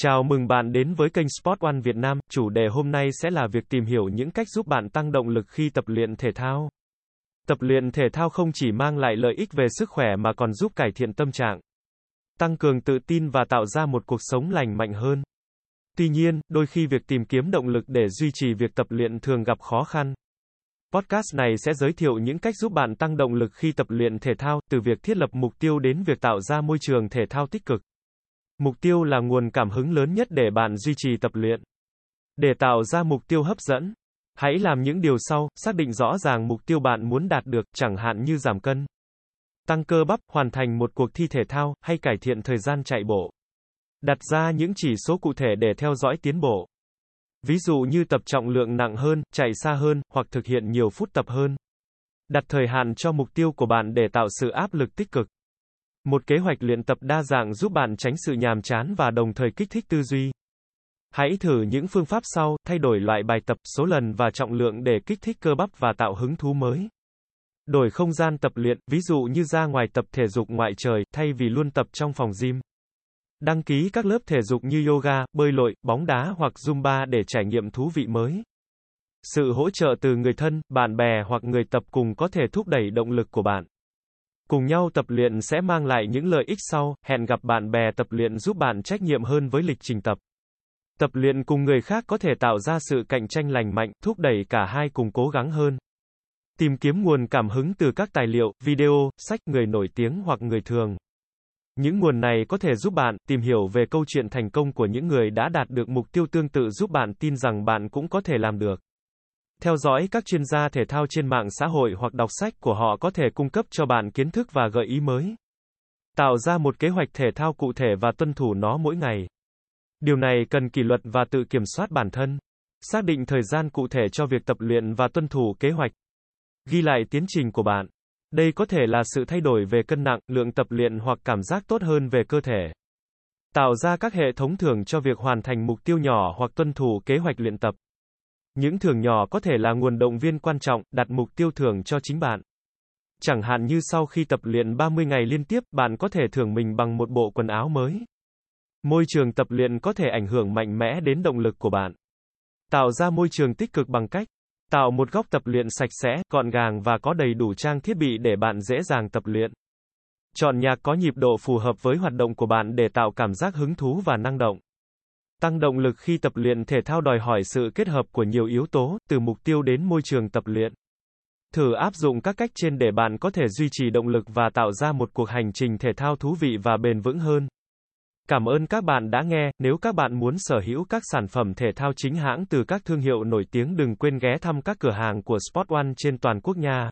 Chào mừng bạn đến với kênh Sport One Việt Nam. Chủ đề hôm nay sẽ là việc tìm hiểu những cách giúp bạn tăng động lực khi tập luyện thể thao. Tập luyện thể thao không chỉ mang lại lợi ích về sức khỏe mà còn giúp cải thiện tâm trạng, tăng cường tự tin và tạo ra một cuộc sống lành mạnh hơn. Tuy nhiên, đôi khi việc tìm kiếm động lực để duy trì việc tập luyện thường gặp khó khăn. Podcast này sẽ giới thiệu những cách giúp bạn tăng động lực khi tập luyện thể thao, từ việc thiết lập mục tiêu đến việc tạo ra môi trường thể thao tích cực. Mục tiêu là nguồn cảm hứng lớn nhất để bạn duy trì tập luyện. Để tạo ra mục tiêu hấp dẫn, hãy làm những điều sau, xác định rõ ràng mục tiêu bạn muốn đạt được, chẳng hạn như giảm cân, tăng cơ bắp, hoàn thành một cuộc thi thể thao, hay cải thiện thời gian chạy bộ. Đặt ra những chỉ số cụ thể để theo dõi tiến bộ. Ví dụ như tập trọng lượng nặng hơn, chạy xa hơn, hoặc thực hiện nhiều phút tập hơn. Đặt thời hạn cho mục tiêu của bạn để tạo sự áp lực tích cực. Một kế hoạch luyện tập đa dạng giúp bạn tránh sự nhàm chán và đồng thời kích thích tư duy. Hãy thử những phương pháp sau, thay đổi loại bài tập, số lần và trọng lượng để kích thích cơ bắp và tạo hứng thú mới. Đổi không gian tập luyện, ví dụ như ra ngoài tập thể dục ngoại trời, thay vì luôn tập trong phòng gym. Đăng ký các lớp thể dục như yoga, bơi lội, bóng đá hoặc zumba để trải nghiệm thú vị mới. Sự hỗ trợ từ người thân, bạn bè hoặc người tập cùng có thể thúc đẩy động lực của bạn. Cùng nhau tập luyện sẽ mang lại những lợi ích sau, hẹn gặp bạn bè tập luyện giúp bạn trách nhiệm hơn với lịch trình tập. Tập luyện cùng người khác có thể tạo ra sự cạnh tranh lành mạnh, thúc đẩy cả hai cùng cố gắng hơn. Tìm kiếm nguồn cảm hứng từ các tài liệu, video, sách, người nổi tiếng hoặc người thường. Những nguồn này có thể giúp bạn tìm hiểu về câu chuyện thành công của những người đã đạt được mục tiêu tương tự giúp bạn tin rằng bạn cũng có thể làm được. Theo dõi các chuyên gia thể thao trên mạng xã hội hoặc đọc sách của họ có thể cung cấp cho bạn kiến thức và gợi ý mới. Tạo ra một kế hoạch thể thao cụ thể và tuân thủ nó mỗi ngày. Điều này cần kỷ luật và tự kiểm soát bản thân. Xác định thời gian cụ thể cho việc tập luyện và tuân thủ kế hoạch. Ghi lại tiến trình của bạn. Đây có thể là sự thay đổi về cân nặng, lượng tập luyện hoặc cảm giác tốt hơn về cơ thể. Tạo ra các hệ thống thưởng cho việc hoàn thành mục tiêu nhỏ hoặc tuân thủ kế hoạch luyện tập. Những thưởng nhỏ có thể là nguồn động viên quan trọng, đặt mục tiêu thưởng cho chính bạn. Chẳng hạn như sau khi tập luyện 30 ngày liên tiếp, bạn có thể thưởng mình bằng một bộ quần áo mới. Môi trường tập luyện có thể ảnh hưởng mạnh mẽ đến động lực của bạn. Tạo ra môi trường tích cực bằng cách tạo một góc tập luyện sạch sẽ, gọn gàng và có đầy đủ trang thiết bị để bạn dễ dàng tập luyện. Chọn nhạc có nhịp độ phù hợp với hoạt động của bạn để tạo cảm giác hứng thú và năng động. Tăng động lực khi tập luyện thể thao đòi hỏi sự kết hợp của nhiều yếu tố, từ mục tiêu đến môi trường tập luyện. Thử áp dụng các cách trên để bạn có thể duy trì động lực và tạo ra một cuộc hành trình thể thao thú vị và bền vững hơn. Cảm ơn các bạn đã nghe, nếu các bạn muốn sở hữu các sản phẩm thể thao chính hãng từ các thương hiệu nổi tiếng đừng quên ghé thăm các cửa hàng của Sport One trên toàn quốc nha.